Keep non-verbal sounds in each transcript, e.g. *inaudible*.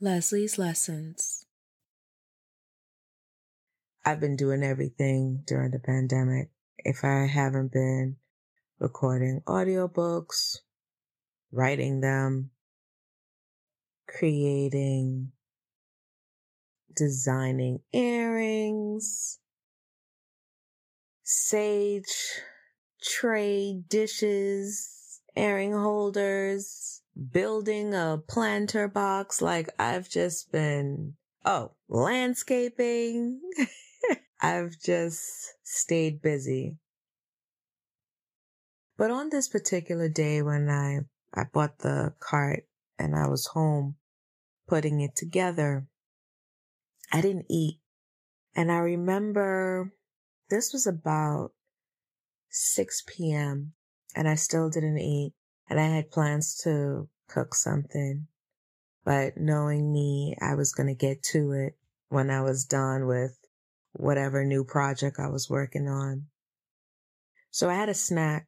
Lesley's Lessons. I've been doing everything during the pandemic. If I haven't been recording audiobooks, writing them, creating, designing earrings, sage tray dishes, earring holders, building a planter box. Like I've just been, oh, landscaping. *laughs* I've just stayed busy. But on this particular day when I, I bought the cart and I was home putting it together, I didn't eat. And I remember this was about 6 p.m. and I still didn't eat and I had plans to cook something. But knowing me, I was going to get to it when I was done with whatever new project I was working on. So I had a snack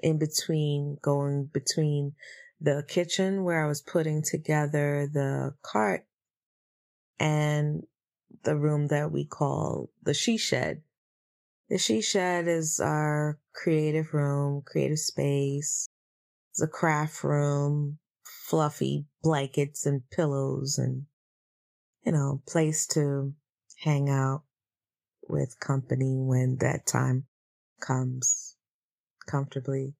in between going between the kitchen where I was putting together the cart and the room that we call the she shed. The she shed is our creative room, creative space. A craft room, fluffy blankets and pillows and, you know, place to hang out with company when that time comes comfortably.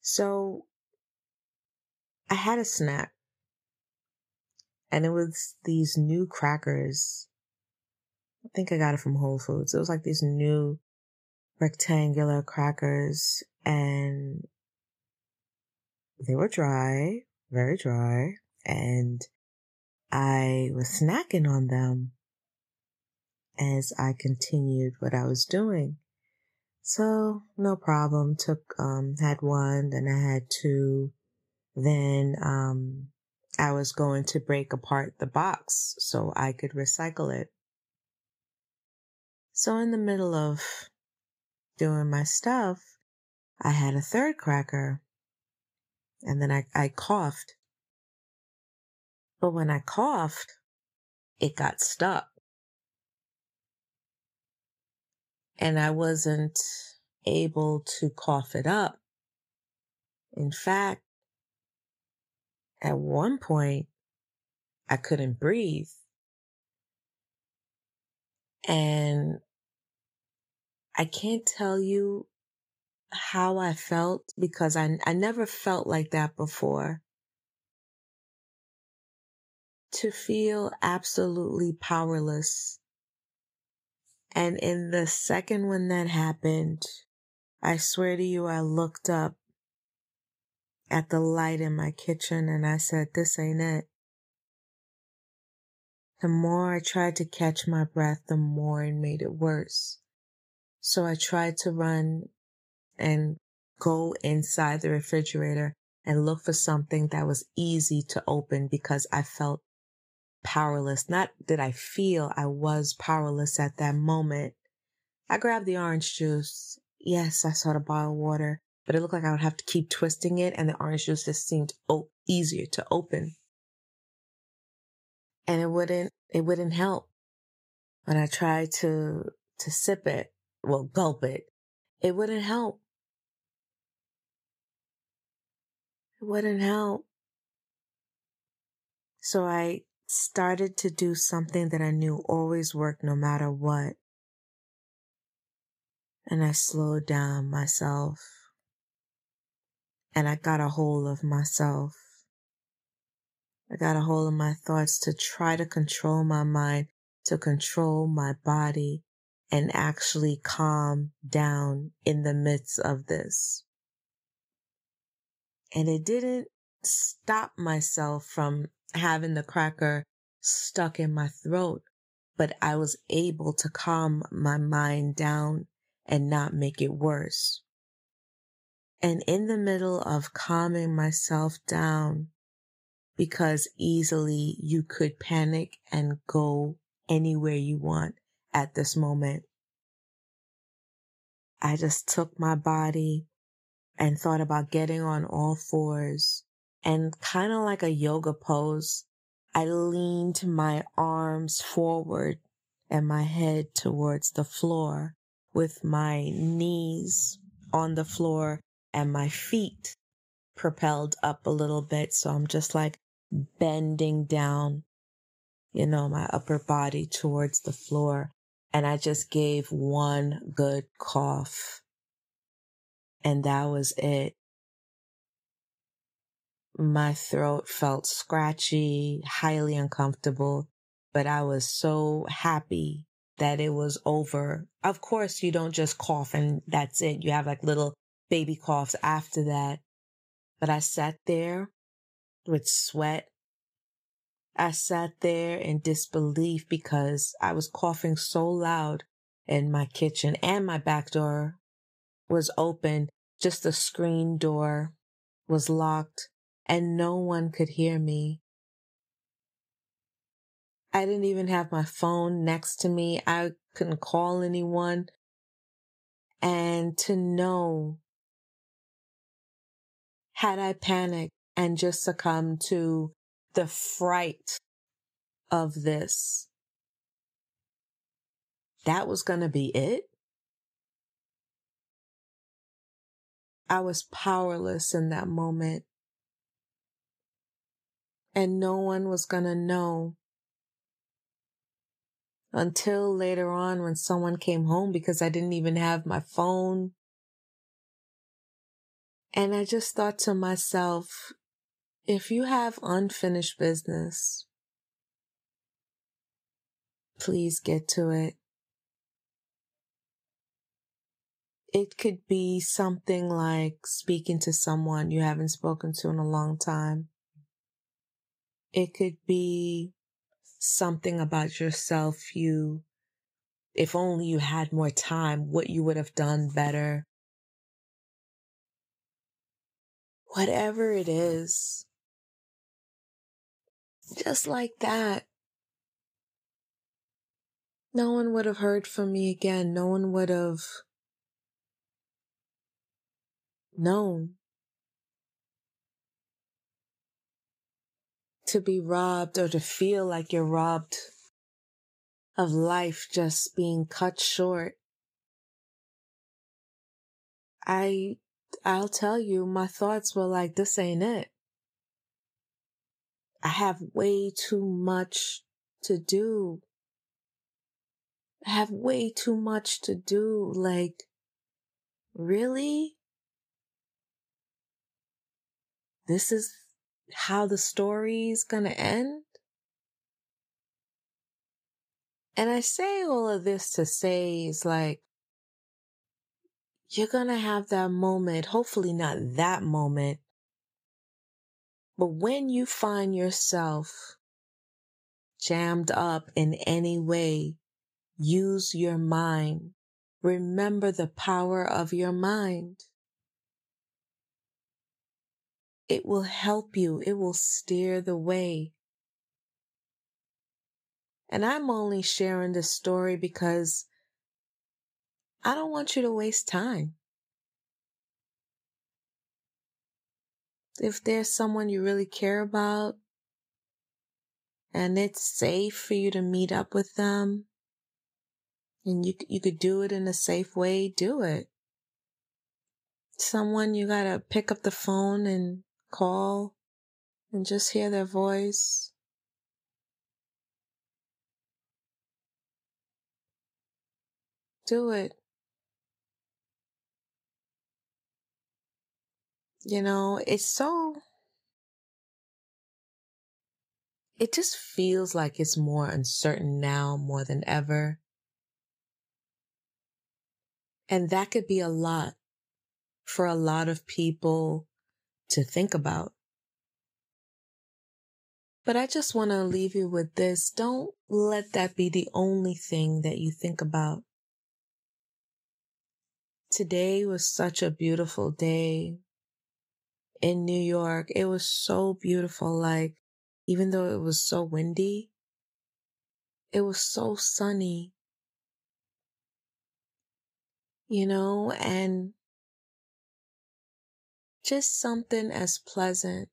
So I had a snack and it was these new crackers. I think I got it from Whole Foods. It was like these new rectangular crackers and they were dry, very dry, and I was snacking on them as I continued what I was doing. So no problem. Took, um, had one, then I had two. Then, um, I was going to break apart the box so I could recycle it. So in the middle of doing my stuff, I had a third cracker and then I, I coughed. But when I coughed, it got stuck. And I wasn't able to cough it up. In fact, at one point, I couldn't breathe. And I can't tell you how I felt because I, I never felt like that before. To feel absolutely powerless. And in the second when that happened, I swear to you, I looked up at the light in my kitchen and I said, this ain't it. The more I tried to catch my breath, the more it made it worse. So I tried to run and go inside the refrigerator and look for something that was easy to open because I felt powerless. Not that I feel I was powerless at that moment. I grabbed the orange juice. Yes, I saw the bottled water but it looked like I would have to keep twisting it and the orange juice just seemed o- easier to open. And it wouldn't, it wouldn't help. When I tried to, to sip it, well, gulp it, it wouldn't help. It wouldn't help. So I started to do something that I knew always worked no matter what. And I slowed down myself and I got a hold of myself. I got a hold of my thoughts to try to control my mind, to control my body and actually calm down in the midst of this. And it didn't stop myself from having the cracker stuck in my throat, but I was able to calm my mind down and not make it worse. And in the middle of calming myself down, because easily you could panic and go anywhere you want at this moment. I just took my body and thought about getting on all fours and kind of like a yoga pose, I leaned my arms forward and my head towards the floor with my knees on the floor and my feet propelled up a little bit. So I'm just like bending down, you know, my upper body towards the floor. And I just gave one good cough. And that was it. My throat felt scratchy, highly uncomfortable, but I was so happy that it was over. Of course, you don't just cough and that's it. You have like little baby coughs after that. But I sat there with sweat. I sat there in disbelief because I was coughing so loud in my kitchen and my back door was open. Just the screen door was locked and no one could hear me. I didn't even have my phone next to me. I couldn't call anyone. And to know, had I panicked and just succumbed to the fright of this, that was going to be it. I was powerless in that moment. And no one was going to know until later on when someone came home because I didn't even have my phone. And I just thought to myself, if you have unfinished business, please get to it. It could be something like speaking to someone you haven't spoken to in a long time. It could be something about yourself you, if only you had more time, what you would have done better. Whatever it is, just like that. No one would have heard from me again. No one would have known. to be robbed or to feel like you're robbed of life just being cut short. I, I'll tell you, my thoughts were like, this ain't it. I have way too much to do. I have way too much to do. Like, really? This is how the story's gonna end. And I say all of this to say is like, you're gonna have that moment, hopefully not that moment, but when you find yourself jammed up in any way, use your mind. Remember the power of your mind. It will help you. It will steer the way. And I'm only sharing this story because I don't want you to waste time. If there's someone you really care about and it's safe for you to meet up with them and you, you could do it in a safe way, do it. Someone you gotta pick up the phone and call and just hear their voice. Do it. You know, it's so, it just feels like it's more uncertain now more than ever. And that could be a lot for a lot of people to think about. But I just want to leave you with this. Don't let that be the only thing that you think about. Today was such a beautiful day in New York. It was so beautiful. Like, even though it was so windy, it was so sunny. You know, and just something as pleasant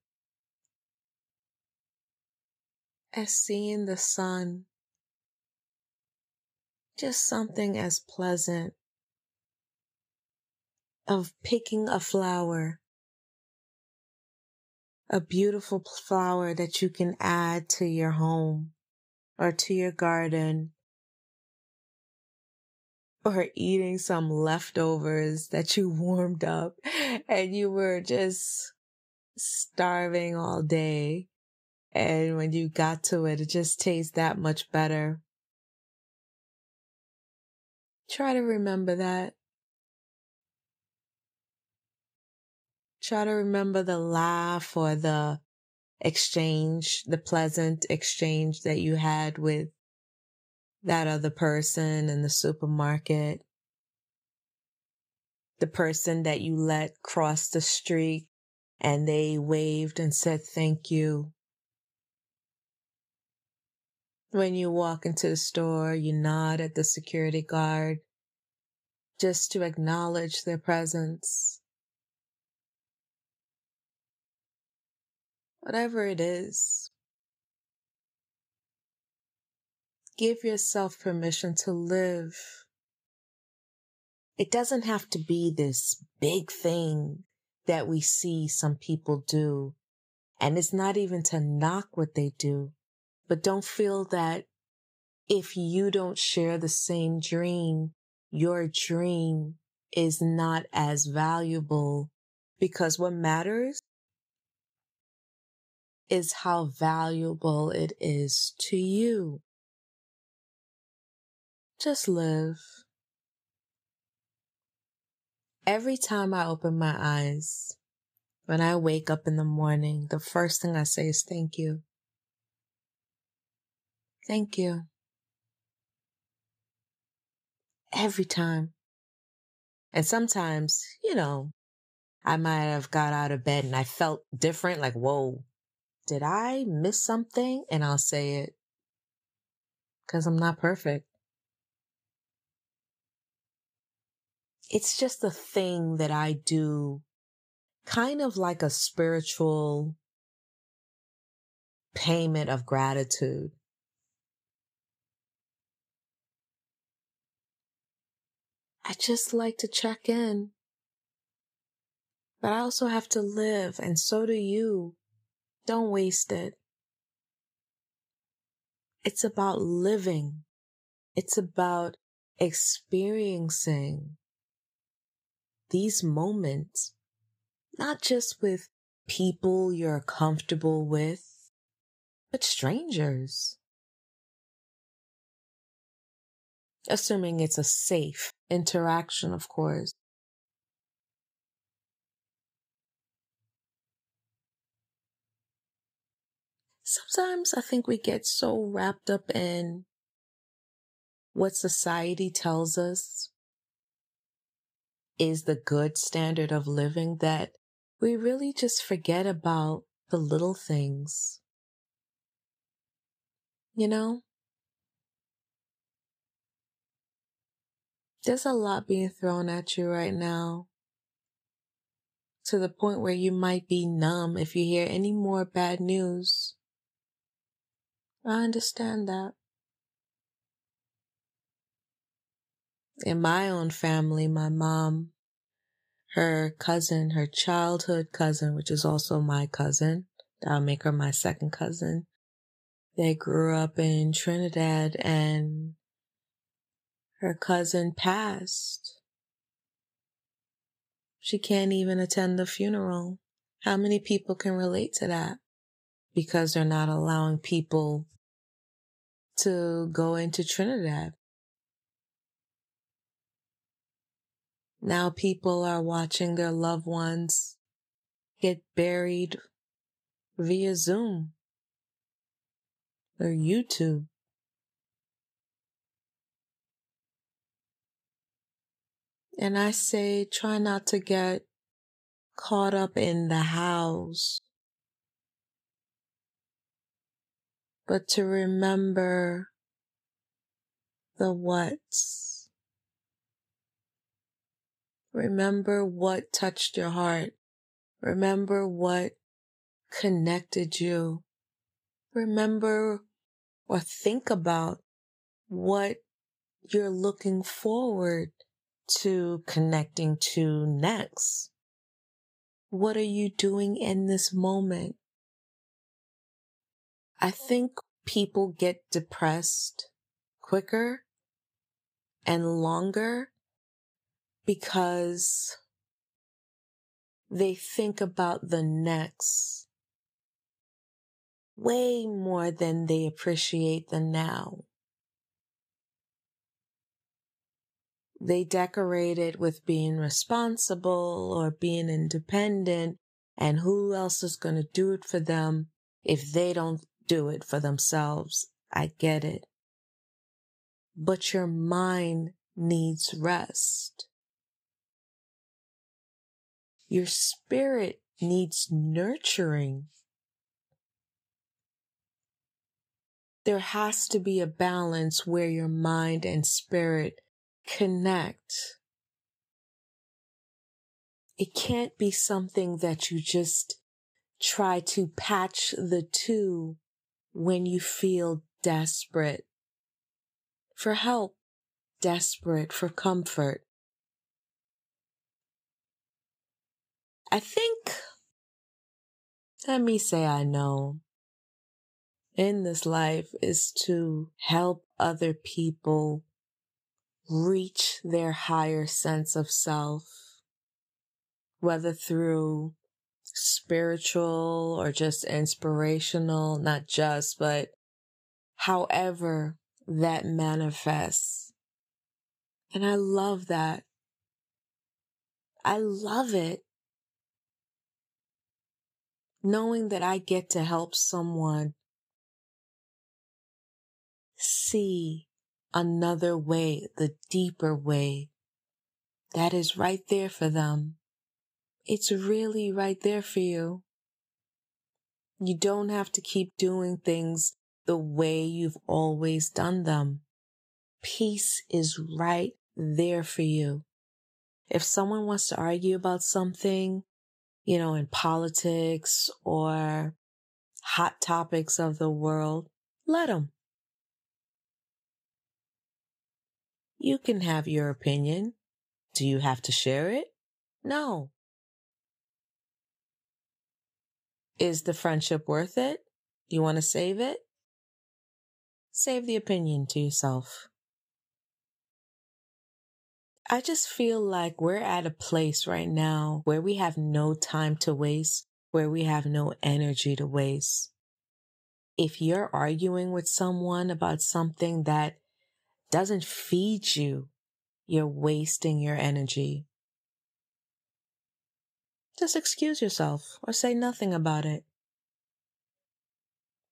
as seeing the sun, just something as pleasant of picking a flower, a beautiful flower that you can add to your home or to your garden or eating some leftovers that you warmed up and you were just starving all day. And when you got to it, it just tastes that much better. Try to remember that. Try to remember the laugh or the exchange, the pleasant exchange that you had with that other person in the supermarket. The person that you let cross the street and they waved and said thank you. When you walk into the store, you nod at the security guard just to acknowledge their presence. Whatever it is, give yourself permission to live. It doesn't have to be this big thing that we see some people do. And it's not even to knock what they do, but don't feel that if you don't share the same dream, your dream is not as valuable because what matters is how valuable it is to you. Just live. Every time I open my eyes, when I wake up in the morning, the first thing I say is thank you. Thank you. Every time. And sometimes, you know, I might have got out of bed and I felt different, like, whoa, did I miss something? And I'll say it because I'm not perfect. It's just a thing that I do kind of like a spiritual payment of gratitude. I just like to check in. But I also have to live, and so do you. Don't waste it. It's about living. It's about experiencing these moments, not just with people you're comfortable with, but strangers. Assuming it's a safe interaction, of course. sometimes I think we get so wrapped up in what society tells us is the good standard of living that we really just forget about the little things. You know? There's a lot being thrown at you right now to the point where you might be numb if you hear any more bad news. I understand that. In my own family, my mom, her cousin, her childhood cousin, which is also my cousin, I'll make her my second cousin. They grew up in Trinidad and her cousin passed. She can't even attend the funeral. How many people can relate to that? Because they're not allowing people to go into Trinidad. Now people are watching their loved ones get buried via Zoom or YouTube. And I say, try not to get caught up in the hows but to remember the what's. Remember what touched your heart. Remember what connected you. Remember or think about what you're looking forward to connecting to next. What are you doing in this moment? I think people get depressed quicker and longer because they think about the next way more than they appreciate the now. They decorate it with being responsible or being independent, and who else is going to do it for them if they don't do it for themselves? I get it. But your mind needs rest. Your spirit needs nurturing. There has to be a balance where your mind and spirit connect. It can't be something that you just try to patch the two when you feel desperate for help, desperate for comfort. I think, let me say I know, in this life is to help other people reach their higher sense of self, whether through spiritual or just inspirational, not just, but however that manifests. And I love that. I love it. Knowing that I get to help someone see another way, the deeper way that is right there for them. It's really right there for you. You don't have to keep doing things the way you've always done them. Peace is right there for you. If someone wants to argue about something, you know, in politics or hot topics of the world, let them. You can have your opinion. Do you have to share it? No. Is the friendship worth it? Do you want to save it? Save the opinion to yourself. I just feel like we're at a place right now where we have no time to waste, where we have no energy to waste. If you're arguing with someone about something that doesn't feed you, you're wasting your energy. Just excuse yourself or say nothing about it.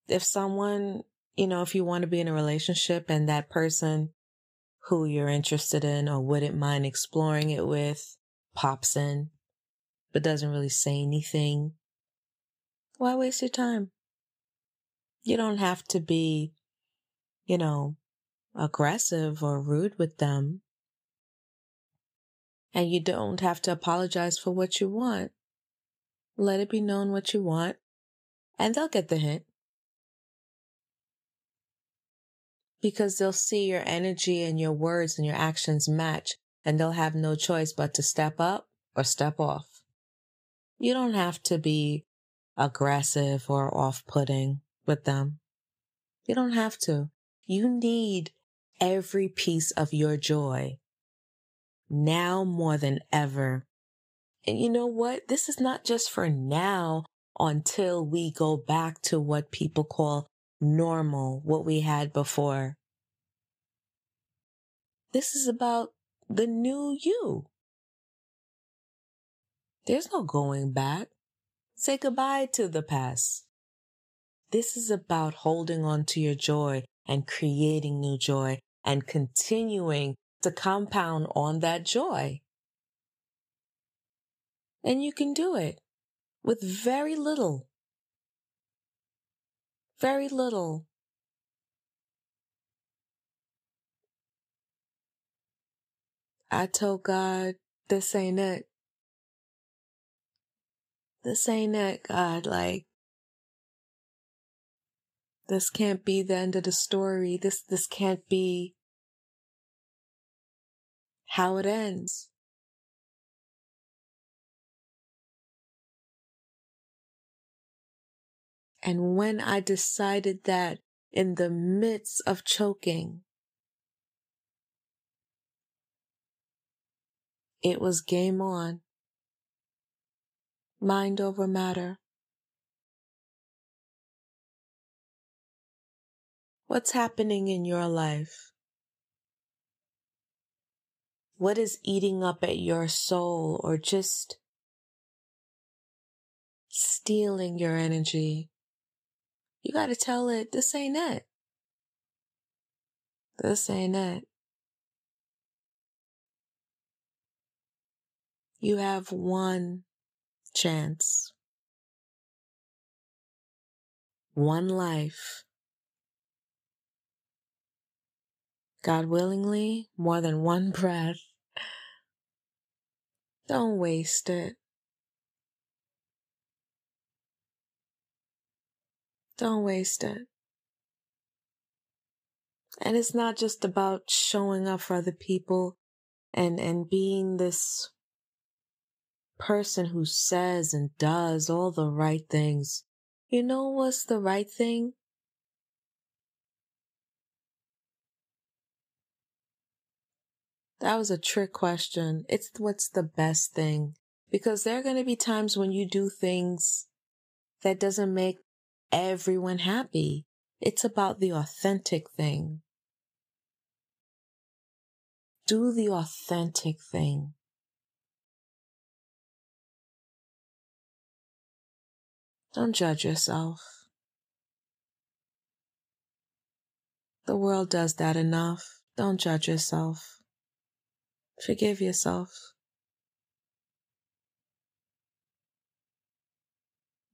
If someone, you know, if you want to be in a relationship and that person who you're interested in or wouldn't mind exploring it with pops in, but doesn't really say anything, why waste your time? You don't have to be, you know, aggressive or rude with them. And you don't have to apologize for what you want. Let it be known what you want, and they'll get the hint. Because they'll see your energy and your words and your actions match, and they'll have no choice but to step up or step off. You don't have to be aggressive or off putting with them. You don't have to. You need every piece of your joy now more than ever. And you know what? This is not just for now until we go back to what people call normal, what we had before. This is about the new you. There's no going back. Say goodbye to the past. This is about holding on to your joy and creating new joy and continuing to compound on that joy. And you can do it with very little. Very little. I told God, this ain't it. This ain't it, God. Like, This can't be the end of the story. This, this can't be how it ends. And when I decided that in the midst of choking, it was game on. Mind over matter. What's happening in your life? What is eating up at your soul or just stealing your energy? You got to tell it, this ain't it. This ain't it. You have one chance, one life. God willingly, more than one breath. Don't waste it. Don't waste it. And it's not just about showing up for other people and, and being this person who says and does all the right things. You know what's the right thing? That was a trick question. It's what's the best thing. Because there are going to be times when you do things that doesn't make everyone happy. It's about the authentic thing. Do the authentic thing. Don't judge yourself. The world does that enough. Don't judge yourself. Forgive yourself.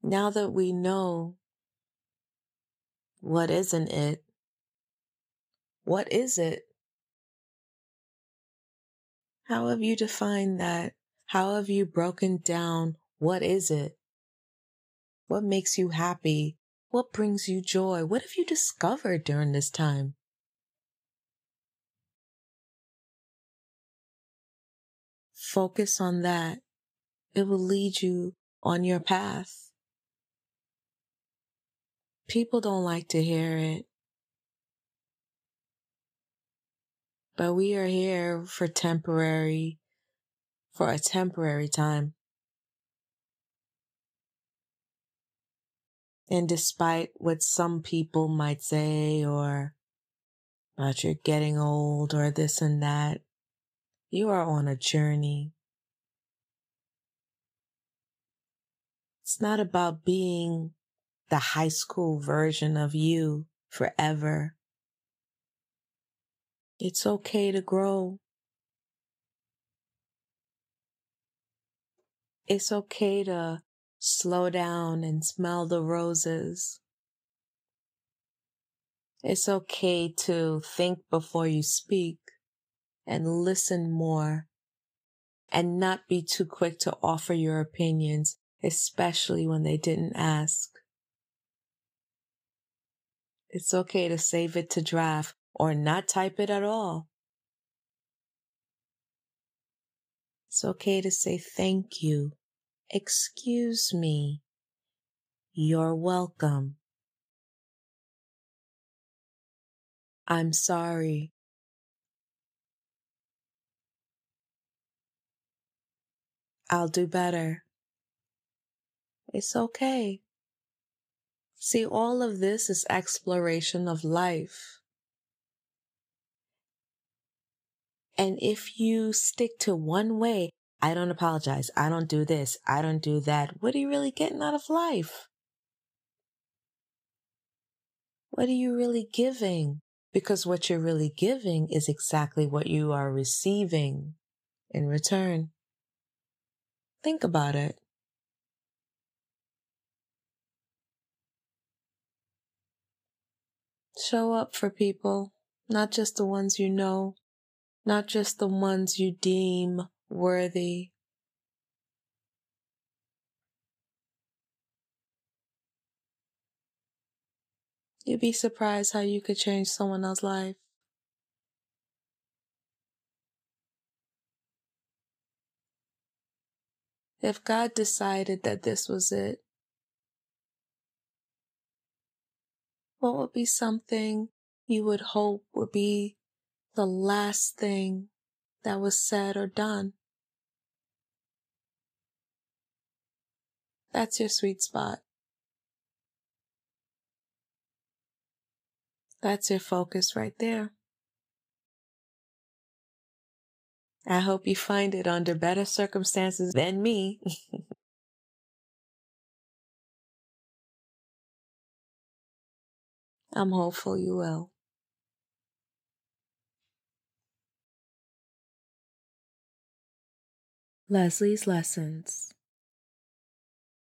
Now that we know what isn't it, what is it? How have you defined that? How have you broken down what is it? What makes you happy? What brings you joy? What have you discovered during this time? Focus on that. It will lead you on your path. People don't like to hear it. But we are here for temporary, for a temporary time. And despite what some people might say or about you're getting old or this and that, you are on a journey. It's not about being the high school version of you forever. It's okay to grow. It's okay to slow down and smell the roses. It's okay to think before you speak and listen more and not be too quick to offer your opinions, especially when they didn't ask. It's okay to save it to draft or not type it at all. It's okay to say thank you. Excuse me. You're welcome. I'm sorry. I'll do better. It's okay. See, all of this is exploration of life. And if you stick to one way, I don't apologize. I don't do this. I don't do that. What are you really getting out of life? What are you really giving? Because what you're really giving is exactly what you are receiving in return. Think about it. Show up for people, not just the ones you know, not just the ones you deem worthy. You'd be surprised how you could change someone else's life. If God decided that this was it, what would be something you would hope would be the last thing that was said or done? That's your sweet spot. That's your focus right there. I hope you find it under better circumstances than me. *laughs* I'm hopeful you will. Lesley's Lessons